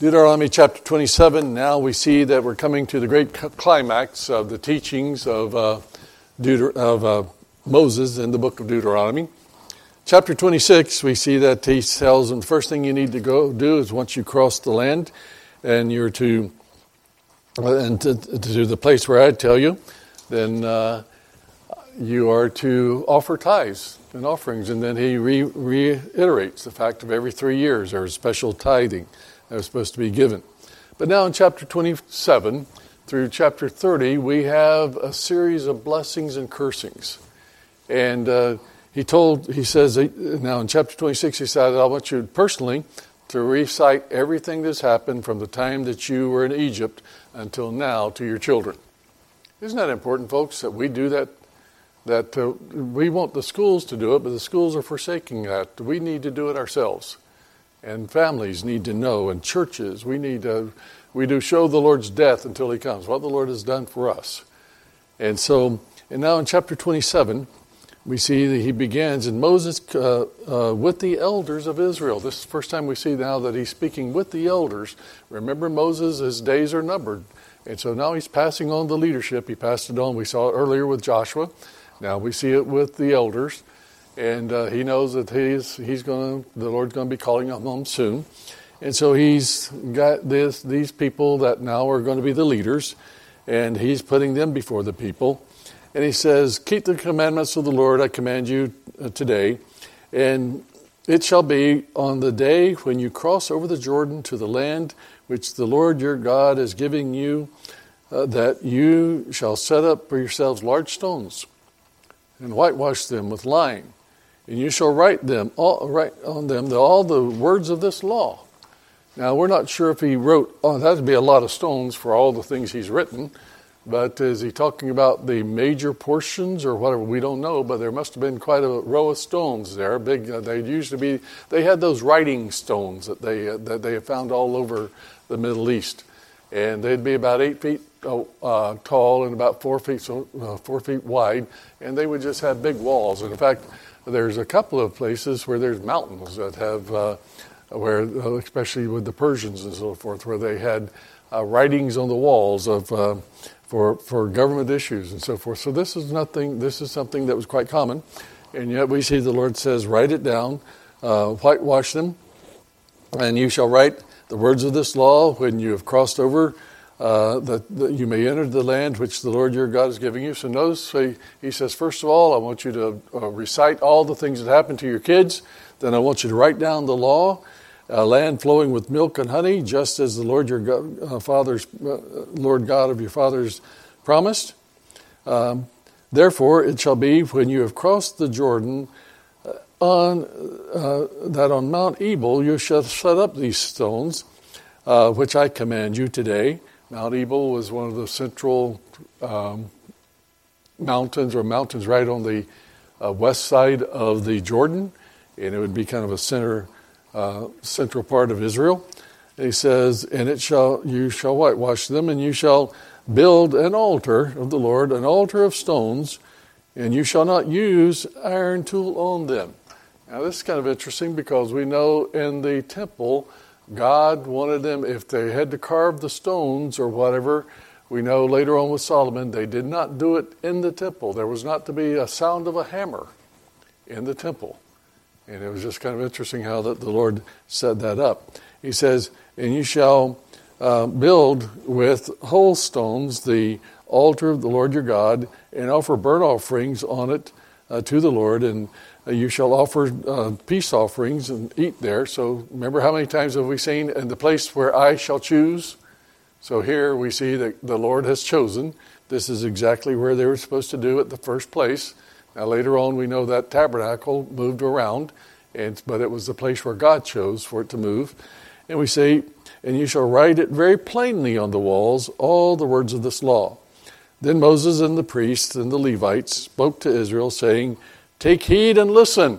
Deuteronomy chapter 27. Now we see that we're coming to the great climax of the teachings of, uh, Deuter- of uh, Moses in the book of Deuteronomy. Chapter 26, we see that he tells them the first thing you need to go do is once you cross the land and you're to, uh, and to, to the place where I tell you, then uh, you are to offer tithes and offerings. And then he re- reiterates the fact of every three years there's special tithing that was supposed to be given. But now in chapter 27 through chapter 30, we have a series of blessings and cursings. And uh, he told, he says, now in chapter 26, he said, I want you personally to recite everything that's happened from the time that you were in Egypt until now to your children. Isn't that important, folks, that we do that? That uh, we want the schools to do it, but the schools are forsaking that. We need to do it ourselves and families need to know, and churches, we need to, we do show the Lord's death until He comes, what the Lord has done for us. And so, and now in chapter 27, we see that he begins, and Moses uh, uh, with the elders of Israel. This is the first time we see now that he's speaking with the elders. Remember, Moses, his days are numbered. And so now he's passing on the leadership. He passed it on. We saw it earlier with Joshua. Now we see it with the elders and uh, he knows that he's he's going the Lord's going to be calling him home soon, and so he's got this these people that now are going to be the leaders, and he's putting them before the people, and he says, "Keep the commandments of the Lord I command you uh, today, and it shall be on the day when you cross over the Jordan to the land which the Lord your God is giving you." Uh, that you shall set up for yourselves large stones and whitewash them with lime and you shall write them all, write on them the, all the words of this law. Now we're not sure if he wrote. Oh, that'd be a lot of stones for all the things he's written. But is he talking about the major portions or whatever? We don't know. But there must have been quite a row of stones there. Big. They used to be. They had those writing stones that they uh, that they found all over the Middle East, and they'd be about eight feet oh, uh, tall and about four feet so, uh, four feet wide, and they would just have big walls. And in fact, there's a couple of places where there's mountains that have, uh, where uh, especially with the Persians and so forth, where they had uh, writings on the walls of uh, for for government issues and so forth. So this is nothing. This is something that was quite common, and yet we see the Lord says, "Write it down, uh, whitewash them, and you shall write the words of this law when you have crossed over." Uh, that, that, you may enter the land which the Lord your God is giving you. So notice he, he says, first of all, I want you to uh, recite all the things that happened to your kids. Then I want you to write down the law, uh, land flowing with milk and honey, just as the Lord your God, uh, father's uh, Lord God of your fathers promised. Um, Therefore, it shall be when you have crossed the Jordan uh, on that on Mount Ebal you shall set up these stones, which I command you today Mount Ebal was one of the central um, mountains or mountains right on the uh, west side of the Jordan, and it would be kind of a center uh, central part of Israel. he says, "And it shall you shall whitewash them, and you shall build an altar of the Lord, an altar of stones, and you shall not use iron tool on them." Now this is kind of interesting because we know in the temple God wanted them, if they had to carve the stones or whatever, we know later on with Solomon, they did not do it in the temple. There was not to be a sound of a hammer in the temple. And it was just kind of interesting how that the Lord set that up. He says, And you shall uh, build with whole stones the altar of the Lord your God, and offer burnt offerings on it uh, to the Lord. And you shall offer uh, peace offerings and eat there. So remember how many times have we seen in the place where I shall choose? So here we see that the Lord has chosen. This is exactly where they were supposed to do it the first place. Now later on we know that tabernacle moved around, and, but it was the place where God chose for it to move. And we say, and you shall write it very plainly on the walls, all the words of this law. Then Moses and the priests and the Levites spoke to Israel, saying, Take heed and listen.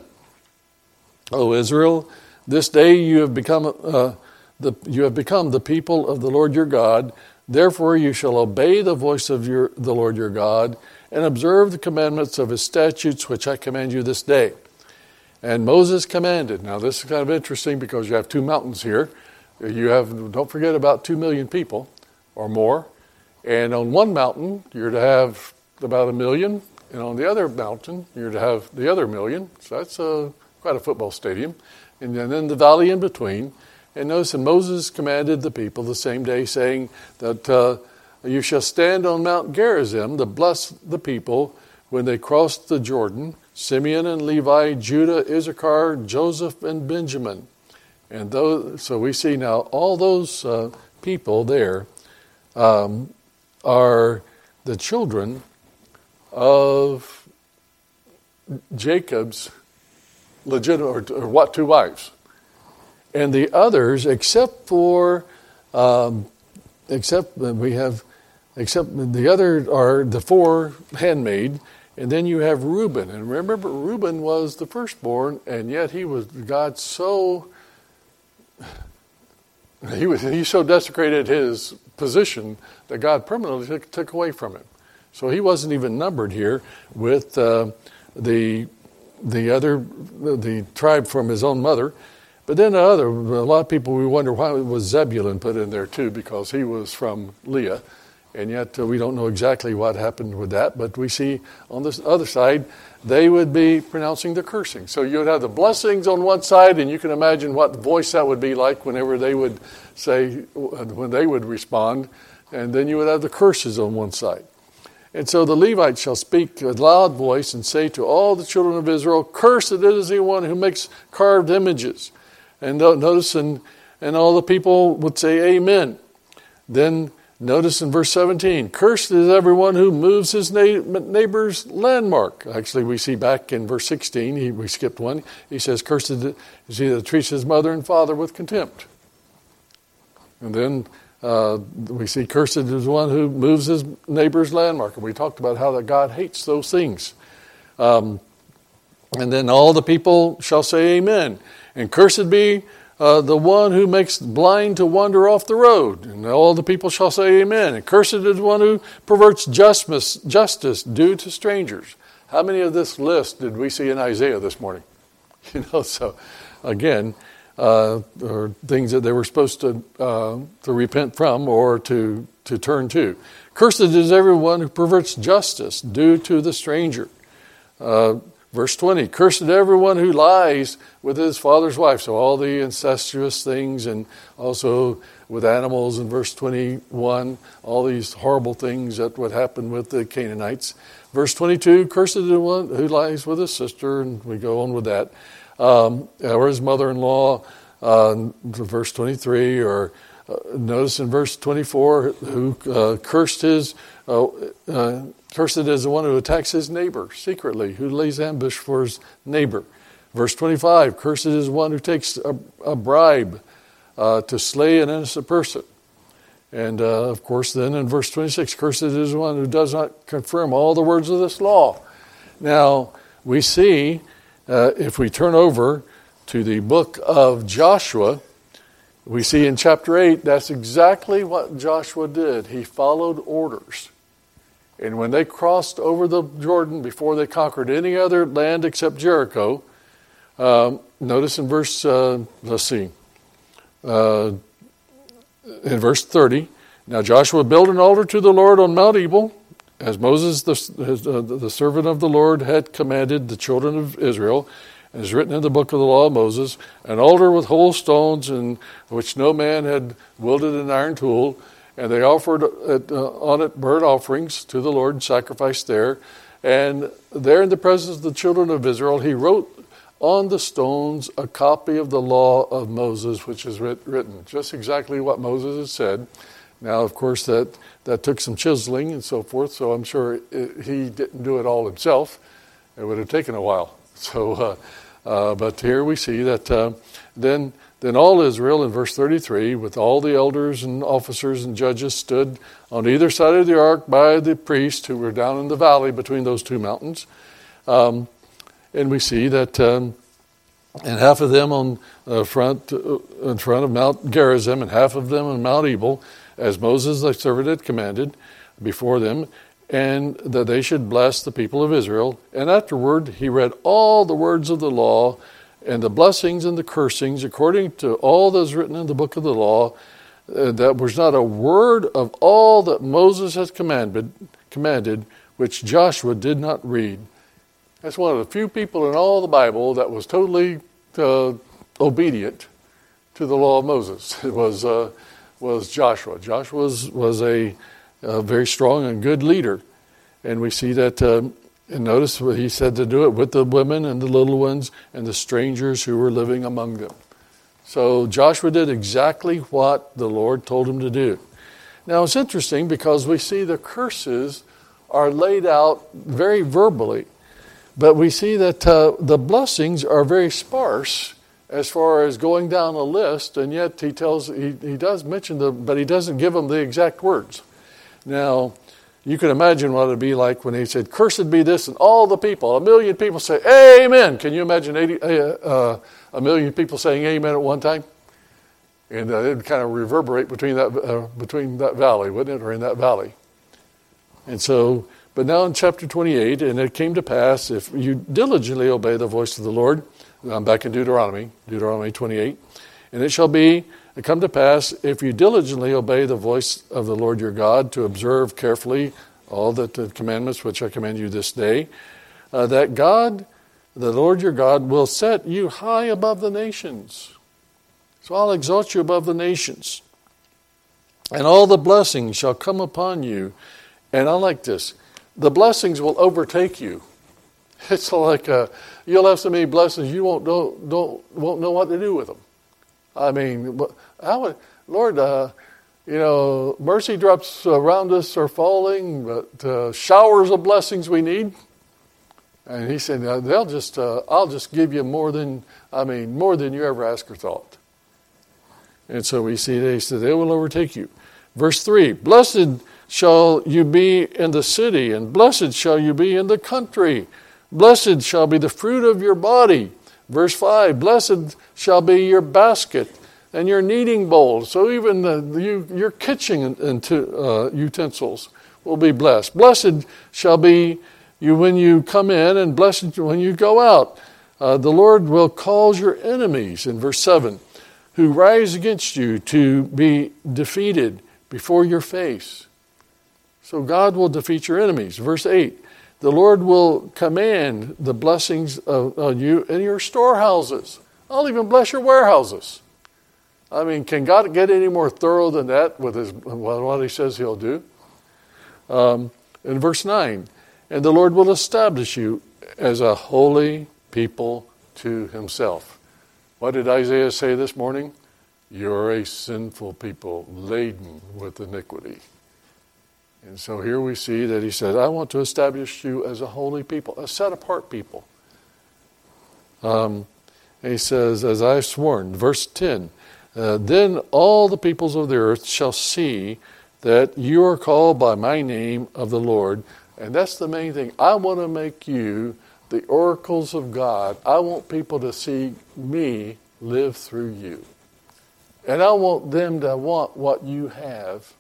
O Israel, this day you have become uh, the, you have become the people of the Lord your God. Therefore you shall obey the voice of your, the Lord your God and observe the commandments of his statutes which I command you this day. And Moses commanded. Now this is kind of interesting because you have two mountains here. you have, don't forget, about 2 million people or more. And on one mountain, you're to have about a million. And on the other mountain, you're to have the other million. So that's a, quite a football stadium. And then the valley in between. And notice, and Moses commanded the people the same day, saying that uh, you shall stand on Mount Gerizim to bless the people when they cross the Jordan Simeon and Levi, Judah, Issachar, Joseph, and Benjamin. And those, so we see now all those uh, people there um, are the children of Jacob's legitimate, or, or what, two wives. And the others, except for, um, except we have, except the other are the four handmaid, and then you have Reuben. And remember, Reuben was the firstborn, and yet he was, God so, he, was, he so desecrated his position that God permanently took, took away from him. So he wasn't even numbered here with uh, the, the other, the tribe from his own mother. But then the other, a lot of people, we wonder why was Zebulun put in there too, because he was from Leah. And yet uh, we don't know exactly what happened with that, but we see on this other side, they would be pronouncing the cursing. So you would have the blessings on one side, and you can imagine what the voice that would be like whenever they would say, when they would respond. And then you would have the curses on one side. And so the Levites shall speak with loud voice and say to all the children of Israel, Cursed is the one who makes carved images. And notice, and, and all the people would say, Amen. Then Notice in verse 17, cursed is everyone who moves his neighbor's landmark. Actually, we see back in verse 16, he, we skipped one. He says, Cursed is he that treats his mother and father with contempt. And then uh, we see, Cursed is one who moves his neighbor's landmark. And we talked about how that God hates those things. Um, and then all the people shall say, Amen. And cursed be uh, the one who makes blind to wander off the road. And all the people shall say amen. And cursed is one who perverts justice, justice due to strangers. How many of this list did we see in Isaiah this morning? You know, so again, uh, or things that they were supposed to uh, to repent from or to to turn to. Cursed is everyone who perverts justice due to the stranger. Uh, Verse 20 Cursed everyone who lies with his father's wife. So, all the incestuous things, and also with animals in verse 21, all these horrible things that would happen with the Canaanites. Verse 22 Cursed is the one who lies with his sister, and we go on with that, um, or his mother in law. Uh, verse 23, or uh, notice in verse 24, who uh, cursed his. Uh, uh, Cursed is the one who attacks his neighbor secretly, who lays ambush for his neighbor. Verse 25 Cursed is one who takes a, a bribe uh, to slay an innocent person. And uh, of course, then in verse 26, Cursed is one who does not confirm all the words of this law. Now, we see, uh, if we turn over to the book of Joshua, we see in chapter 8 that's exactly what Joshua did. He followed orders. And when they crossed over the Jordan before they conquered any other land except Jericho, um, notice in verse, uh, let's see, uh, in verse 30, now Joshua built an altar to the Lord on Mount Ebal, as Moses, the, uh, the servant of the Lord, had commanded the children of Israel, is written in the book of the law of Moses, an altar with whole stones, in which no man had wielded an iron tool, and they offered uh, on it burnt offerings to the Lord, and sacrificed there. And there, in the presence of the children of Israel, he wrote on the stones a copy of the law of Moses, which is writ- written, just exactly what Moses had said. Now, of course, that, that took some chiseling and so forth, so I'm sure it, he didn't do it all himself. It would have taken a while. So, uh, uh, but here we see that uh, then then all Israel, in verse 33, with all the elders and officers and judges, stood on either side of the ark by the priests who were down in the valley between those two mountains. Um, and we see that, um, and half of them on uh, front, uh, in front of Mount Gerizim, and half of them on Mount Ebal, as Moses, the servant, had commanded before them, and that they should bless the people of Israel. And afterward, he read all the words of the law and the blessings and the cursings according to all that's written in the book of the law. Uh, that was not a word of all that Moses has commanded, commanded, which Joshua did not read. That's one of the few people in all the Bible that was totally uh, obedient to the law of Moses. It was uh, was Joshua. Joshua was was a, a, very strong and good leader, and we see that. Uh, and notice what he said to do it with the women and the little ones and the strangers who were living among them. So Joshua did exactly what the Lord told him to do. Now it's interesting because we see the curses are laid out very verbally, but we see that uh, the blessings are very sparse as far as going down a list, and yet he tells he, he does mention them, but he doesn't give them the exact words. Now, you can imagine what it'd be like when he said, "Cursed be this," and all the people, a million people say, "Amen." Can you imagine 80, uh, uh, a million people saying "Amen" at one time? And uh, it'd kind of reverberate between that uh, between that valley, wouldn't it, or in that valley? And so, but now in chapter 28, and it came to pass if you diligently obey the voice of the Lord I'm back in Deuteronomy, Deuteronomy 28. And it shall be, it come to pass, if you diligently obey the voice of the Lord your God to observe carefully all the, the commandments which I command you this day, uh, that God, the Lord your God, will set you high above the nations. So I'll exalt you above the nations. And all the blessings shall come upon you. And I like this the blessings will overtake you. It's like a, you'll have so many blessings you won't know, don't, won't know what to do with them. I mean, Lord, uh, you know, mercy drops around us are falling, but uh, showers of blessings we need. And he said, they'll just, uh, I'll just give you more than, I mean, more than you ever asked or thought. And so we see they said, they will overtake you. Verse 3 Blessed shall you be in the city, and blessed shall you be in the country. Blessed shall be the fruit of your body. Verse 5 Blessed shall be your basket and your kneading bowl. So even the, you, your kitchen uh, utensils will be blessed. Blessed shall be you when you come in, and blessed when you go out. Uh, the Lord will cause your enemies, in verse 7, who rise against you to be defeated before your face. So God will defeat your enemies. Verse 8 the Lord will command the blessings of, on you in your storehouses. I'll even bless your warehouses. I mean, can God get any more thorough than that with his, what he says he'll do? Um, in verse 9, and the Lord will establish you as a holy people to himself. What did Isaiah say this morning? You're a sinful people laden with iniquity. And so here we see that he says, I want to establish you as a holy people, a set apart people. Um, he says, As I've sworn, verse 10, uh, then all the peoples of the earth shall see that you are called by my name of the Lord. And that's the main thing. I want to make you the oracles of God. I want people to see me live through you. And I want them to want what you have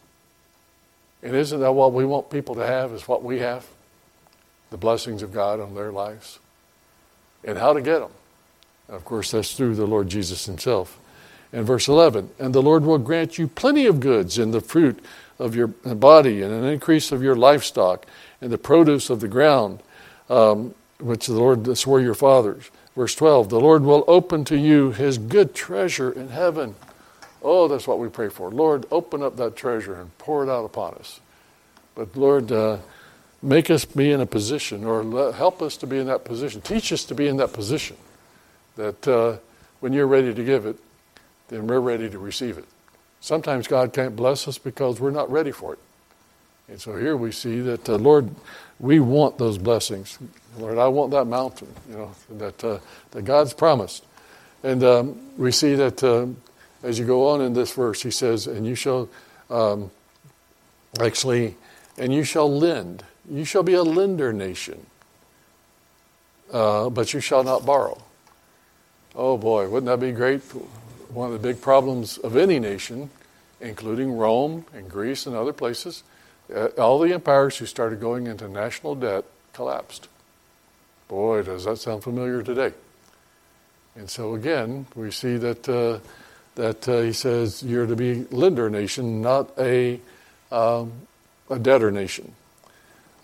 and isn't that what we want people to have, is what we have? The blessings of God on their lives. And how to get them. of course, that's through the Lord Jesus himself. And verse 11, and the Lord will grant you plenty of goods in the fruit of your body and an increase of your livestock and the produce of the ground, um, which the Lord swore your fathers. Verse 12, the Lord will open to you his good treasure in heaven Oh, that's what we pray for. Lord, open up that treasure and pour it out upon us. But Lord, uh, make us be in a position, or help us to be in that position. Teach us to be in that position that uh, when you're ready to give it, then we're ready to receive it. Sometimes God can't bless us because we're not ready for it. And so here we see that, uh, Lord, we want those blessings. Lord, I want that mountain, you know, that, uh, that God's promised. And um, we see that uh, as you go on in this verse, he says, and you shall um, actually, and you shall lend. You shall be a lender nation, uh, but you shall not borrow. Oh boy, wouldn't that be great? One of the big problems of any nation, including Rome and Greece and other places, uh, all the empires who started going into national debt collapsed. Boy, does that sound familiar today. And so again, we see that uh, that uh, he says you're to be lender nation, not a um, a debtor nation.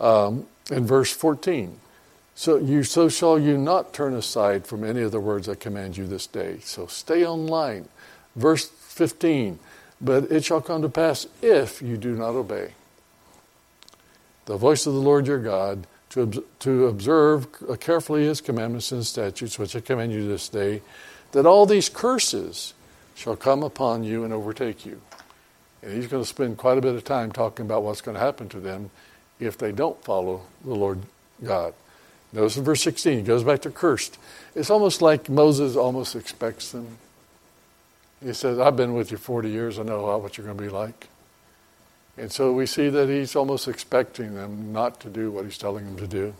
Um, in verse 14, so you so shall you not turn aside from any of the words I command you this day. So stay online. Verse 15, but it shall come to pass if you do not obey the voice of the Lord your God to, to observe carefully his commandments and statutes, which I command you this day, that all these curses shall come upon you and overtake you. And he's going to spend quite a bit of time talking about what's going to happen to them if they don't follow the Lord God. Notice in verse 16, he goes back to cursed. It's almost like Moses almost expects them. He says, I've been with you 40 years, I know what you're going to be like. And so we see that he's almost expecting them not to do what he's telling them to do.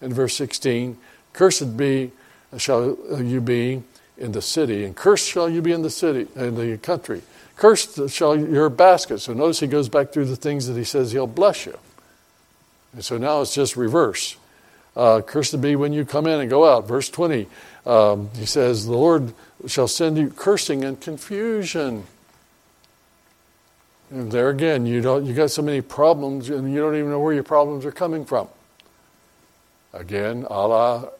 In verse 16, cursed be shall you be in the city, and cursed shall you be in the city, in the country. Cursed shall your basket. So notice he goes back through the things that he says he'll bless you. And so now it's just reverse. Uh, cursed be when you come in and go out. Verse 20, um, he says, The Lord shall send you cursing and confusion. And there again, you don't you got so many problems and you don't even know where your problems are coming from. Again, Allah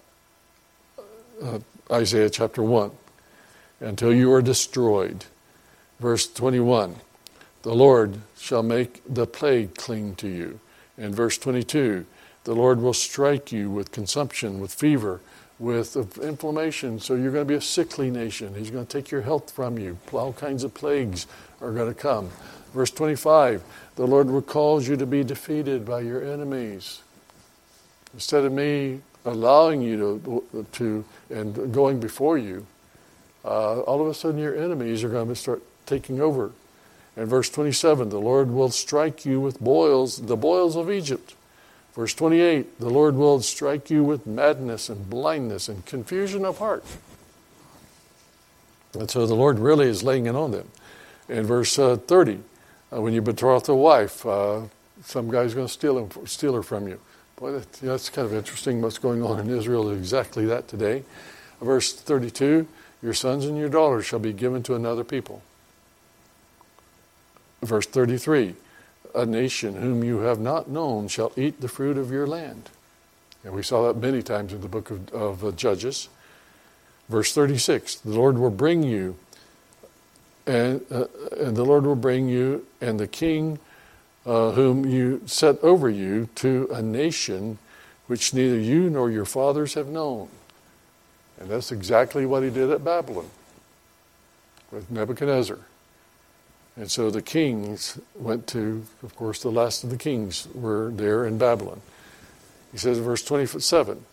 uh, Isaiah chapter 1. Until you are destroyed. Verse 21. The Lord shall make the plague cling to you. And verse 22, the Lord will strike you with consumption, with fever, with inflammation. So you're going to be a sickly nation. He's going to take your health from you. All kinds of plagues are going to come. Verse 25 the Lord will cause you to be defeated by your enemies. Instead of me allowing you to, to and going before you, uh, all of a sudden your enemies are going to start taking over. And verse 27, the Lord will strike you with boils, the boils of Egypt. Verse 28, the Lord will strike you with madness and blindness and confusion of heart. And so the Lord really is laying it on them. In verse uh, 30, uh, when you betroth a wife, uh, some guy's going to steal, steal her from you. Boy, that, that's kind of interesting what's going on in Israel, exactly that today. Verse 32 Your sons and your daughters shall be given to another people. Verse 33 A nation whom you have not known shall eat the fruit of your land. And we saw that many times in the book of, of uh, Judges. Verse 36 The Lord will bring you and, uh, and the Lord will bring you and the king uh, whom you set over you to a nation which neither you nor your fathers have known. And that's exactly what he did at Babylon with Nebuchadnezzar. And so the kings went to, of course, the last of the kings were there in Babylon. He says in verse 27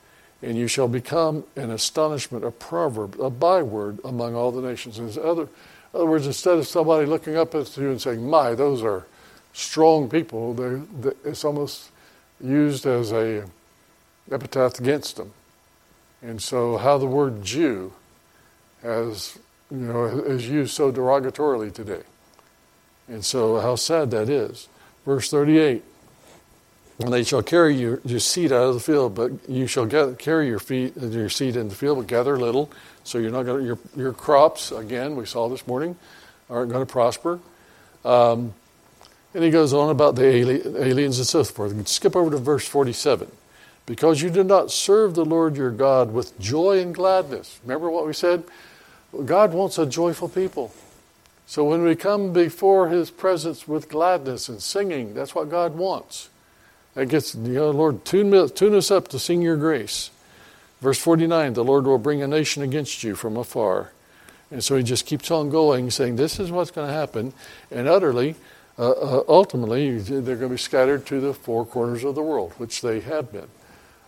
And you shall become an astonishment, a proverb, a byword among all the nations. And other, in other words, instead of somebody looking up at you and saying, My, those are strong people, they, it's almost used as a epitaph against them. And so, how the word Jew has, you know, is used so derogatorily today. And so, how sad that is. Verse 38 and they shall carry your, your seed out of the field, but you shall carry your, feet, your seed in the field, but gather little. So you're not going your, your crops, again, we saw this morning, aren't going to prosper. Um, and he goes on about the aliens and so forth. Skip over to verse 47. Because you did not serve the Lord your God with joy and gladness. Remember what we said? God wants a joyful people. So when we come before his presence with gladness and singing, that's what God wants. That gets, you know, Lord, tune, tune us up to sing your grace. Verse 49 the Lord will bring a nation against you from afar. And so he just keeps on going, saying, This is what's going to happen. And utterly, uh, uh, ultimately, they're going to be scattered to the four corners of the world, which they have been.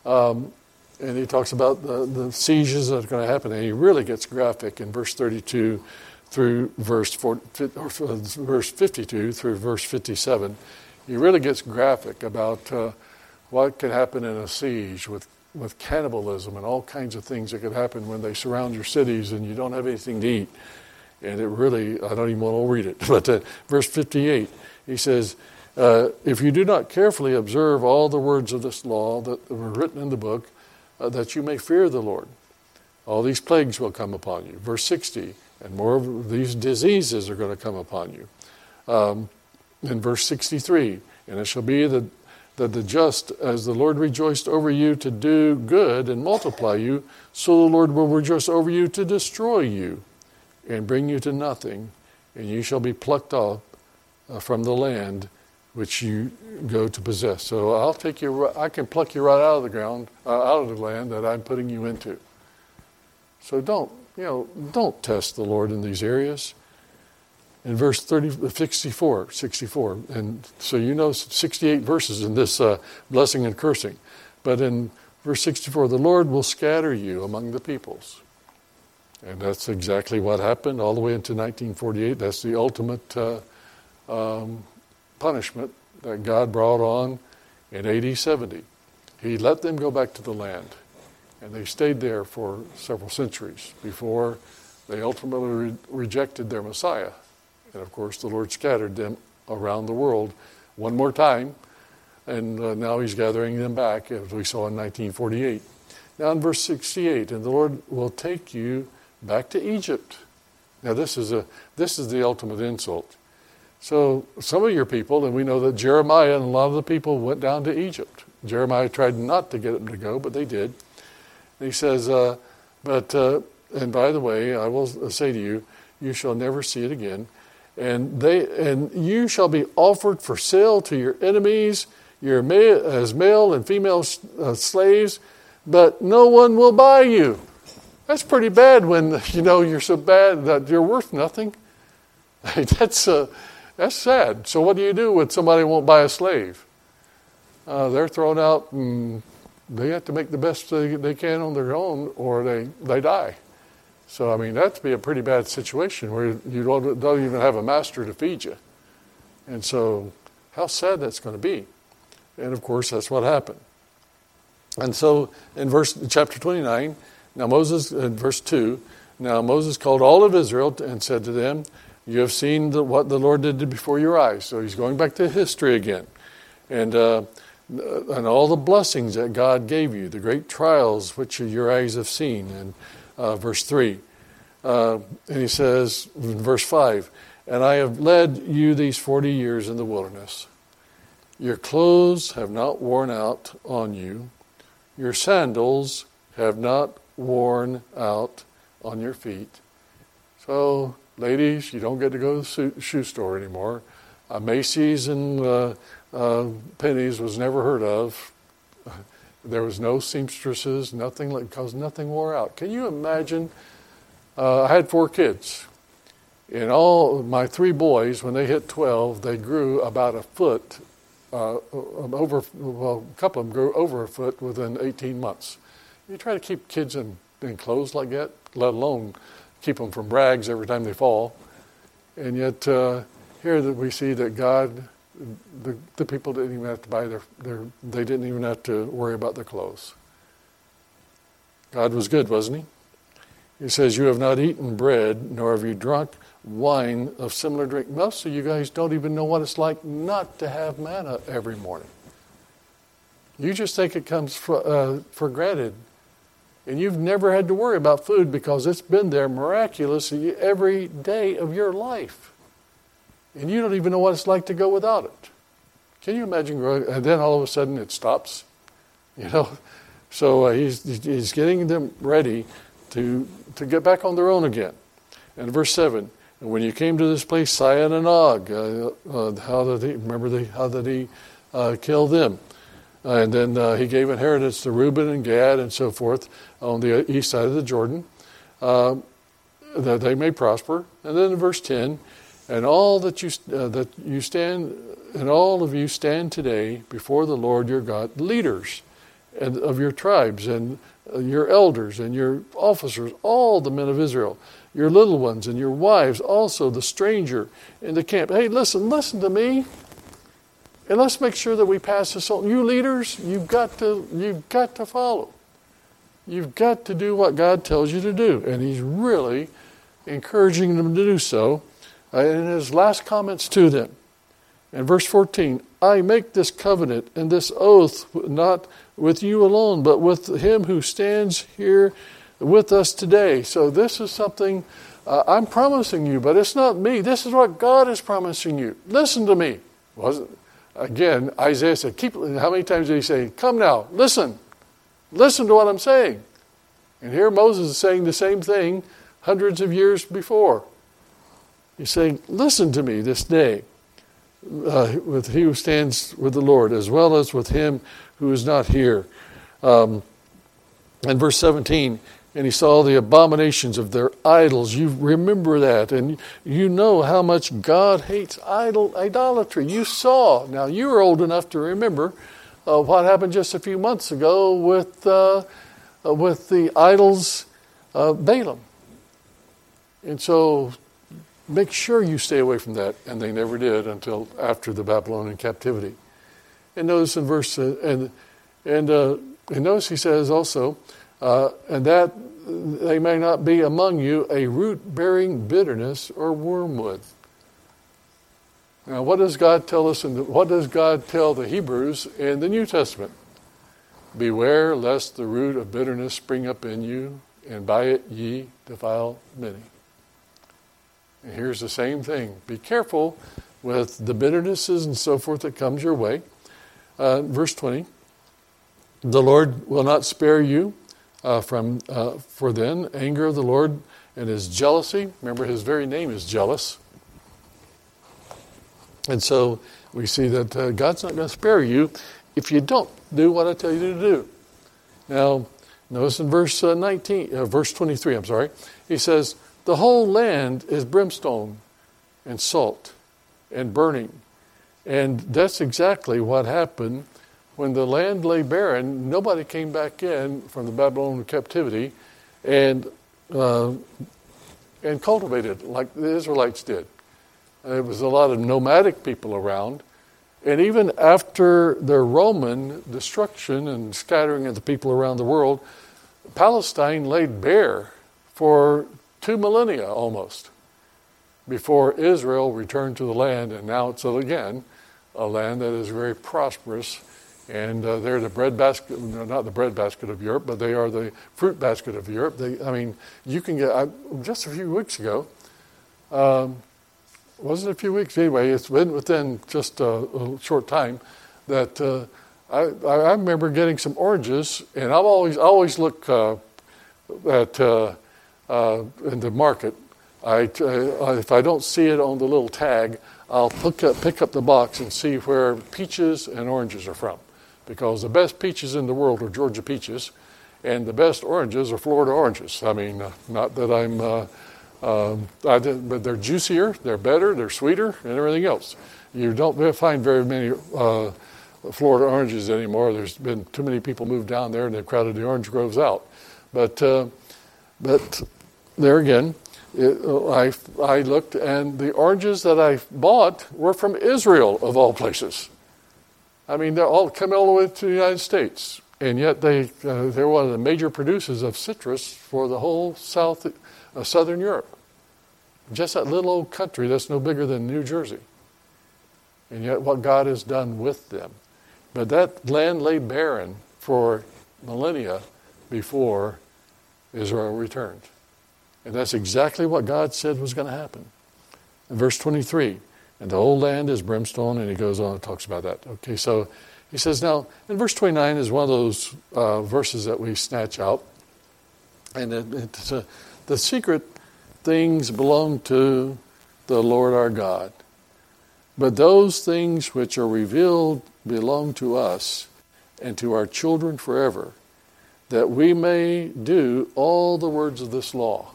Um, and he talks about the, the sieges that are going to happen. And he really gets graphic in verse 32 through verse, 4, verse 52 through verse 57 he really gets graphic about uh, what could happen in a siege with, with cannibalism and all kinds of things that could happen when they surround your cities and you don't have anything to eat. And it really, I don't even want to read it. But uh, verse 58, he says, uh, If you do not carefully observe all the words of this law that were written in the book, uh, that you may fear the Lord. all these plagues will come upon you. Verse 60, and more of these diseases are going to come upon you. Um, in verse 63, and it shall be that, that the just, as the Lord rejoiced over you to do good and multiply you, so the Lord will rejoice over you to destroy you and bring you to nothing, and you shall be plucked off uh, from the land which you go to possess. So I'll take you. I can pluck you right out of the ground, uh, out of the land that I'm putting you into. So don't, you know, don't test the Lord in these areas. In verse 30, 64, 64, and so you know 68 verses in this uh, blessing and cursing. But in verse 64, the Lord will scatter you among the peoples. And that's exactly what happened all the way into 1948. That's the ultimate uh, um, punishment that God brought on in AD 70. He let them go back to the land, and they stayed there for several centuries before they ultimately re- rejected their Messiah. And of course, the Lord scattered them around the world one more time, and uh, now He's gathering them back, as we saw in 1948. Now, in verse 68, and the Lord will take you back to Egypt. Now, this is, a, this is the ultimate insult. So, some of your people, and we know that Jeremiah and a lot of the people went down to Egypt. Jeremiah tried not to get them to go, but they did. And he says, uh, But, uh, and by the way, I will say to you, you shall never see it again. And, they, and you shall be offered for sale to your enemies, your male, as male and female uh, slaves, but no one will buy you. That's pretty bad when you know you're so bad that you're worth nothing. That's uh, that's sad. So, what do you do when somebody won't buy a slave? Uh, they're thrown out and they have to make the best they, can on their own or they, they die. So, I mean, that'd be a pretty bad situation where you don't, don't even have a master to feed you. And so, how sad that's going to be. And of course, that's what happened. And so, in verse chapter 29, now Moses, in verse 2, now Moses called all of Israel and said to them, you have seen the, what the Lord did before your eyes. So he's going back to history again. And, uh, and all the blessings that God gave you, the great trials which your eyes have seen. And uh, verse 3. Uh, and he says, verse 5, And I have led you these 40 years in the wilderness. Your clothes have not worn out on you, your sandals have not worn out on your feet. So ladies, you don't get to go to the shoe store anymore. Uh, Macy's and uh, uh, Penney's was never heard of. There was no seamstresses, nothing because nothing wore out. Can you imagine? Uh, I had four kids, and all my three boys, when they hit twelve, they grew about a foot. Uh, over well, a couple of them grew over a foot within 18 months. You try to keep kids in, in clothes like that, let alone keep them from rags every time they fall. And yet, uh, here that we see that God, the, the people didn't even have to buy their, their, they didn't even have to worry about their clothes. God was good, wasn't he? He says, You have not eaten bread, nor have you drunk wine of similar drink. Most of you guys don't even know what it's like not to have manna every morning. You just think it comes for, uh, for granted and you've never had to worry about food because it's been there miraculously every day of your life. And you don't even know what it's like to go without it. Can you imagine growing? And then all of a sudden it stops. You know? So uh, he's, he's getting them ready to, to get back on their own again. And verse 7 And when you came to this place, Sihon and Og, uh, uh, how did he, remember the, how did he uh, kill them? And then uh, he gave inheritance to Reuben and Gad and so forth on the east side of the Jordan, uh, that they may prosper. And then in verse 10, and all that you, uh, that you stand, and all of you stand today before the Lord your God, leaders and of your tribes and uh, your elders and your officers, all the men of Israel, your little ones and your wives, also the stranger in the camp. Hey, listen, listen to me. And let's make sure that we pass this on. You leaders, you've got to, you've got to follow. You've got to do what God tells you to do. And He's really encouraging them to do so uh, in His last comments to them. In verse 14, I make this covenant and this oath not with you alone, but with him who stands here with us today. So this is something uh, I'm promising you, but it's not me. This is what God is promising you. Listen to me. Wasn't again? Isaiah said, "Keep." How many times did he say, "Come now, listen, listen to what I'm saying"? And here Moses is saying the same thing hundreds of years before. He's saying, "Listen to me this day." Uh, with he who stands with the Lord, as well as with him who is not here. Um, and verse 17, and he saw the abominations of their idols. You remember that, and you know how much God hates idol idolatry. You saw. Now you are old enough to remember uh, what happened just a few months ago with uh, uh, with the idols of Balaam. And so, make sure you stay away from that. And they never did until after the Babylonian captivity. And notice in verse uh, and and uh, and notice he says also uh, and that they may not be among you a root bearing bitterness or wormwood. Now, what does God tell us? And what does God tell the Hebrews in the New Testament? Beware lest the root of bitterness spring up in you, and by it ye defile many. And here's the same thing. Be careful with the bitternesses and so forth that comes your way. Uh, verse 20 The Lord will not spare you uh, from uh, for then anger of the Lord and his jealousy. Remember, his very name is jealous, and so we see that uh, God's not going to spare you if you don't do what I tell you to do. Now, notice in verse uh, 19, uh, verse 23. I'm sorry. He says, "The whole land is brimstone and salt and burning." And that's exactly what happened when the land lay barren, nobody came back in from the Babylonian captivity and uh, and cultivated like the Israelites did. There was a lot of nomadic people around. And even after the Roman destruction and scattering of the people around the world, Palestine laid bare for two millennia almost before Israel returned to the land. And now it's again a land that is very prosperous and uh, they're the bread basket, not the bread basket of Europe, but they are the fruit basket of Europe. They, I mean, you can get, I, just a few weeks ago, um, wasn't a few weeks? Anyway, it's been within just a, a short time that uh, I, I, remember getting some oranges, and I've always, always look uh, at, uh, uh, in the market, I, uh, if I don't see it on the little tag, I'll pick up, pick up the box and see where peaches and oranges are from because the best peaches in the world are Georgia peaches, and the best oranges are Florida oranges. I mean, uh, not that I'm, uh, uh, but they're juicier, they're better, they're sweeter, and everything else. You don't find very many uh, Florida oranges anymore. There's been too many people moved down there, and they've crowded the orange groves out. But, uh, but there again, it, I, I looked, and the oranges that I bought were from Israel, of all places. I mean, they're all coming all the way to the United States, and yet they uh, they're one of the major producers of citrus for the whole South uh, Southern Europe. Just that little old country that's no bigger than New Jersey, and yet what God has done with them. But that land lay barren for millennia before Israel returned. And that's exactly what God said was going to happen. In verse 23, and the whole land is brimstone, and he goes on and talks about that. Okay, so he says now, in verse 29 is one of those uh, verses that we snatch out. And it, it's a, the secret things belong to the Lord our God. But those things which are revealed belong to us and to our children forever, that we may do all the words of this law.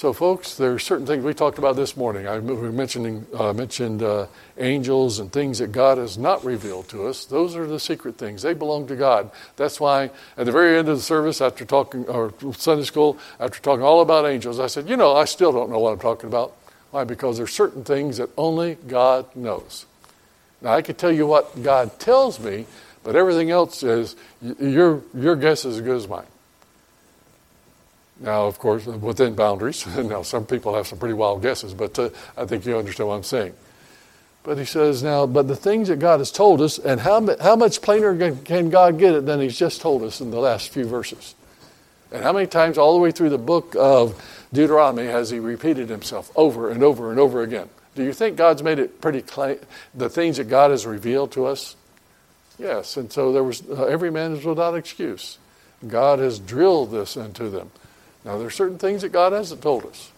So, folks, there are certain things we talked about this morning. I mentioning, uh, mentioned uh, angels and things that God has not revealed to us. Those are the secret things. They belong to God. That's why at the very end of the service, after talking, or Sunday school, after talking all about angels, I said, you know, I still don't know what I'm talking about. Why? Because there are certain things that only God knows. Now, I could tell you what God tells me, but everything else is your, your guess is as good as mine. Now, of course, within boundaries. now, some people have some pretty wild guesses, but uh, I think you understand what I'm saying. But he says now, but the things that God has told us, and how, how much plainer can God get it than he's just told us in the last few verses? And how many times all the way through the book of Deuteronomy has he repeated himself over and over and over again? Do you think God's made it pretty clear, the things that God has revealed to us? Yes, and so there was uh, every man is without excuse. God has drilled this into them. Now there are certain things that God hasn't told us.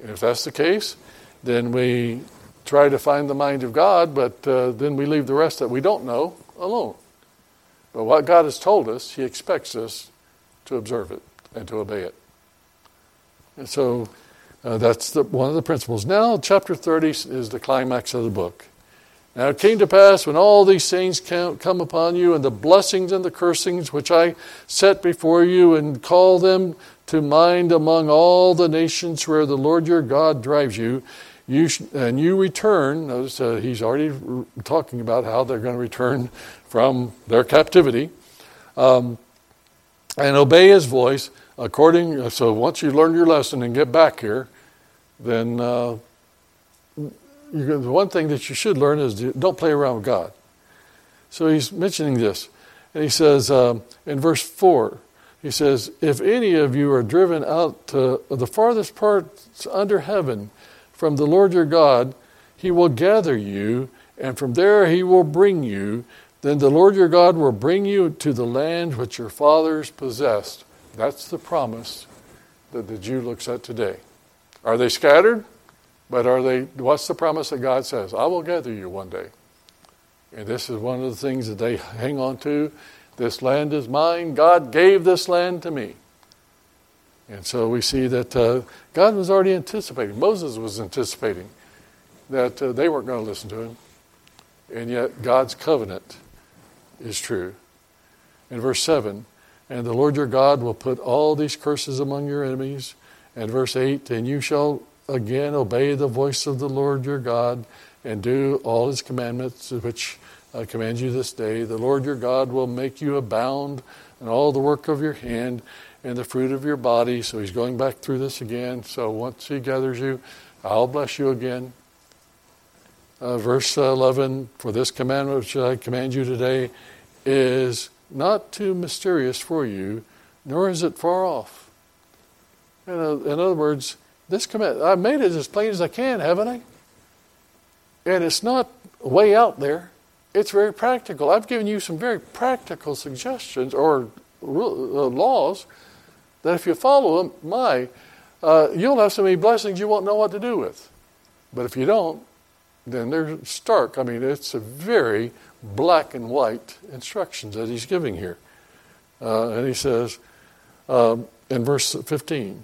And if that's the case, then we try to find the mind of God, but uh, then we leave the rest that we don't know alone. But what God has told us, He expects us to observe it and to obey it. And so uh, that's the, one of the principles. Now, chapter 30 is the climax of the book. Now it came to pass when all these things come upon you, and the blessings and the cursings which I set before you, and call them to mind among all the nations where the Lord your God drives you, you sh- and you return. Notice uh, he's already talking about how they're going to return from their captivity, um, and obey his voice according. So once you learn your lesson and get back here, then. Uh, the one thing that you should learn is don't play around with God. So he's mentioning this. And he says um, in verse 4, he says, If any of you are driven out to the farthest parts under heaven from the Lord your God, he will gather you, and from there he will bring you. Then the Lord your God will bring you to the land which your fathers possessed. That's the promise that the Jew looks at today. Are they scattered? But are they, what's the promise that God says? I will gather you one day. And this is one of the things that they hang on to. This land is mine. God gave this land to me. And so we see that uh, God was already anticipating, Moses was anticipating that uh, they weren't going to listen to him. And yet God's covenant is true. In verse 7, and the Lord your God will put all these curses among your enemies. And verse 8, and you shall again obey the voice of the Lord your God and do all his commandments which I command you this day. The Lord your God will make you abound in all the work of your hand and the fruit of your body. So he's going back through this again. So once he gathers you, I'll bless you again. Uh, verse 11 For this commandment which I command you today is not too mysterious for you, nor is it far off. In, in other words, this command, I've made it as plain as I can, haven't I? And it's not way out there. It's very practical. I've given you some very practical suggestions or uh, laws that if you follow them, my, uh, you'll have so many blessings you won't know what to do with. But if you don't, then they're stark. I mean, it's a very black and white instructions that he's giving here. Uh, and he says um, in verse 15,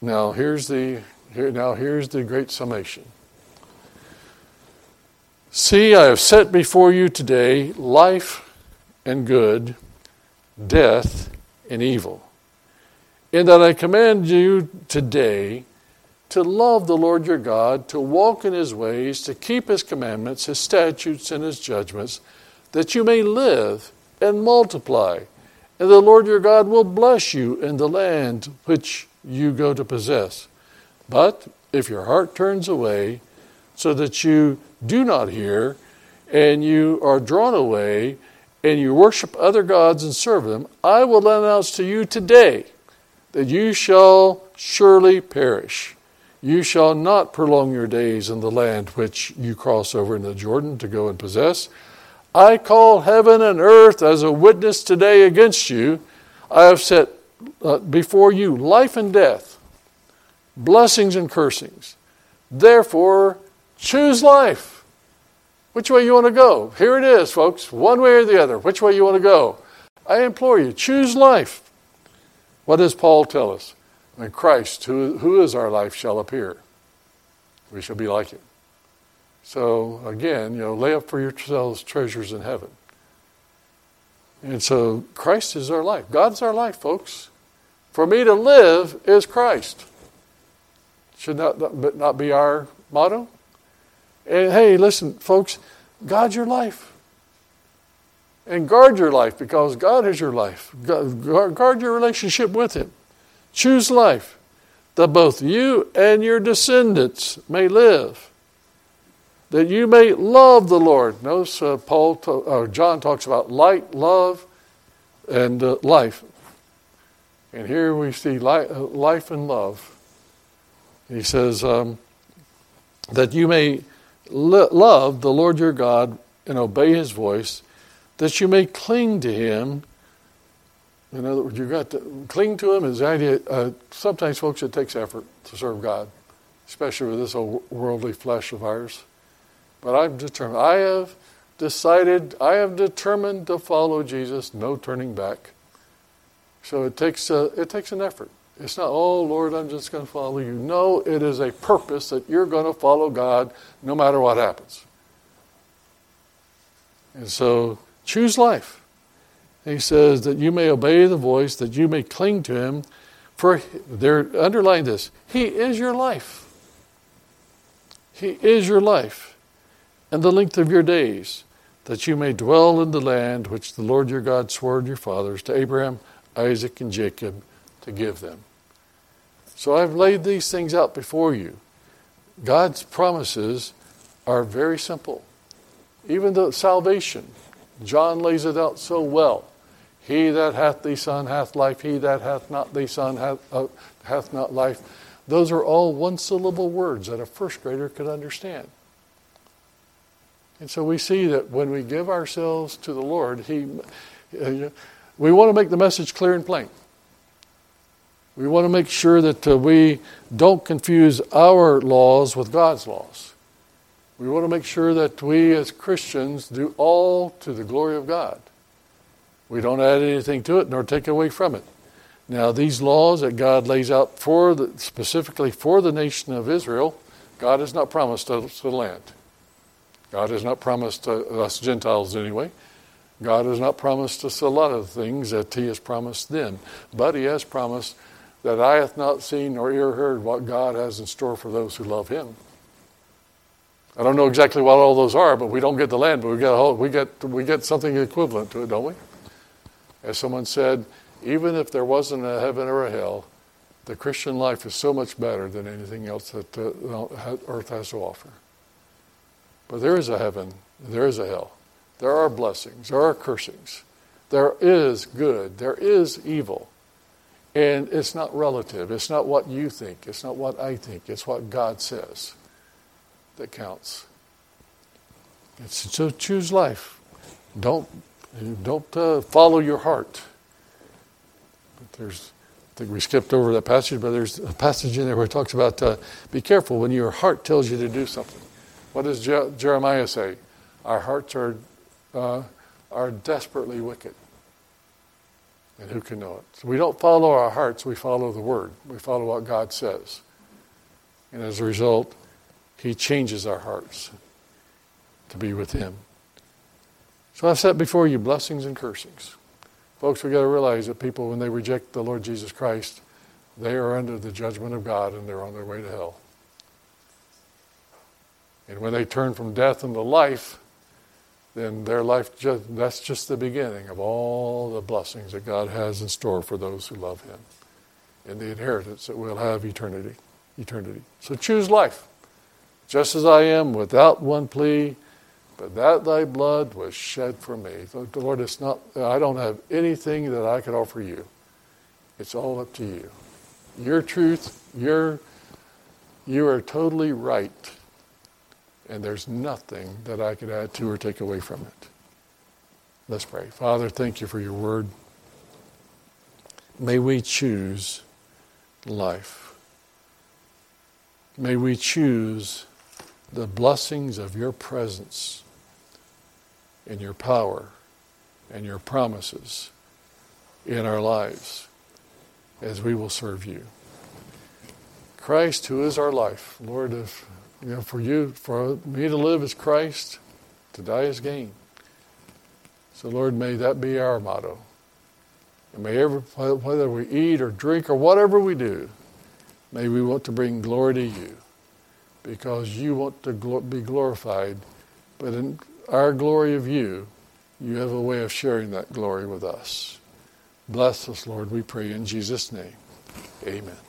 now here's the here, now here's the great summation. See, I have set before you today life and good, death and evil. In that I command you today to love the Lord your God, to walk in his ways, to keep his commandments, his statutes, and his judgments, that you may live and multiply. And the Lord your God will bless you in the land which you go to possess. But if your heart turns away so that you do not hear, and you are drawn away, and you worship other gods and serve them, I will announce to you today that you shall surely perish. You shall not prolong your days in the land which you cross over in the Jordan to go and possess. I call heaven and earth as a witness today against you. I have set uh, before you life and death, blessings and cursings. Therefore, choose life. Which way you want to go? Here it is, folks. One way or the other. Which way you want to go? I implore you, choose life. What does Paul tell us? When Christ, who, who is our life, shall appear, we shall be like him. So again, you know, lay up for yourselves treasures in heaven. And so Christ is our life. God's our life, folks. For me to live is Christ. Should not, not be our motto? Hey, listen, folks, God's your life. And guard your life because God is your life. Guard your relationship with Him. Choose life that both you and your descendants may live that you may love the Lord. Notice uh, Paul, to, uh, John talks about light, love, and uh, life. And here we see uh, life and love. He says, um, that you may love the Lord your God and obey his voice, that you may cling to him. In other words, you've got to cling to him is the idea. Uh, sometimes, folks, it takes effort to serve God, especially with this old worldly flesh of ours. But I'm determined. I have decided, I have determined to follow Jesus, no turning back. So it takes, a, it takes an effort. It's not, oh, Lord, I'm just going to follow you. No, it is a purpose that you're going to follow God no matter what happens. And so choose life. he says that you may obey the voice, that you may cling to him. For they're underlying this. He is your life. He is your life and the length of your days, that you may dwell in the land which the Lord your God swore to your fathers, to Abraham, Isaac, and Jacob, to give them. So I've laid these things out before you. God's promises are very simple. Even the salvation, John lays it out so well. He that hath the Son hath life, he that hath not the Son hath, uh, hath not life. Those are all one syllable words that a first grader could understand. And so we see that when we give ourselves to the Lord, He, uh, we want to make the message clear and plain. We want to make sure that uh, we don't confuse our laws with God's laws. We want to make sure that we as Christians do all to the glory of God. We don't add anything to it nor take away from it. Now, these laws that God lays out for the, specifically for the nation of Israel, God has not promised us the land. God has not promised us Gentiles anyway. God has not promised us a lot of things that He has promised them, but He has promised that eye hath not seen nor ear heard what God has in store for those who love Him. I don't know exactly what all those are, but we don't get the land, but we get, whole, we get, we get something equivalent to it, don't we? As someone said, even if there wasn't a heaven or a hell, the Christian life is so much better than anything else that uh, earth has to offer. But there is a heaven, there is a hell. There are blessings, there are cursings. There is good, there is evil. And it's not relative. It's not what you think. It's not what I think. It's what God says that counts. It's, so choose life. Don't don't uh, follow your heart. But there's, I think we skipped over that passage, but there's a passage in there where it talks about uh, be careful when your heart tells you to do something. What does Je- Jeremiah say? Our hearts are uh, are desperately wicked. And who can know it? So we don't follow our hearts, we follow the Word. We follow what God says. And as a result, He changes our hearts to be with Him. So I've set before you blessings and cursings. Folks, we've got to realize that people, when they reject the Lord Jesus Christ, they are under the judgment of God and they're on their way to hell. And when they turn from death into life, then their life just, that's just the beginning of all the blessings that God has in store for those who love him and the inheritance that we'll have eternity eternity. So choose life just as I am without one plea but that thy blood was shed for me. The Lord it's not I don't have anything that I could offer you. It's all up to you. Your truth your you are totally right and there's nothing that I could add to or take away from it. Let's pray. Father, thank you for your word. May we choose life. May we choose the blessings of your presence and your power and your promises in our lives as we will serve you. Christ, who is our life, Lord, if you know, for you, for me to live is Christ, to die is gain. So, Lord, may that be our motto. And may every, whether we eat or drink or whatever we do, may we want to bring glory to you because you want to be glorified. But in our glory of you, you have a way of sharing that glory with us. Bless us, Lord, we pray in Jesus' name. Amen.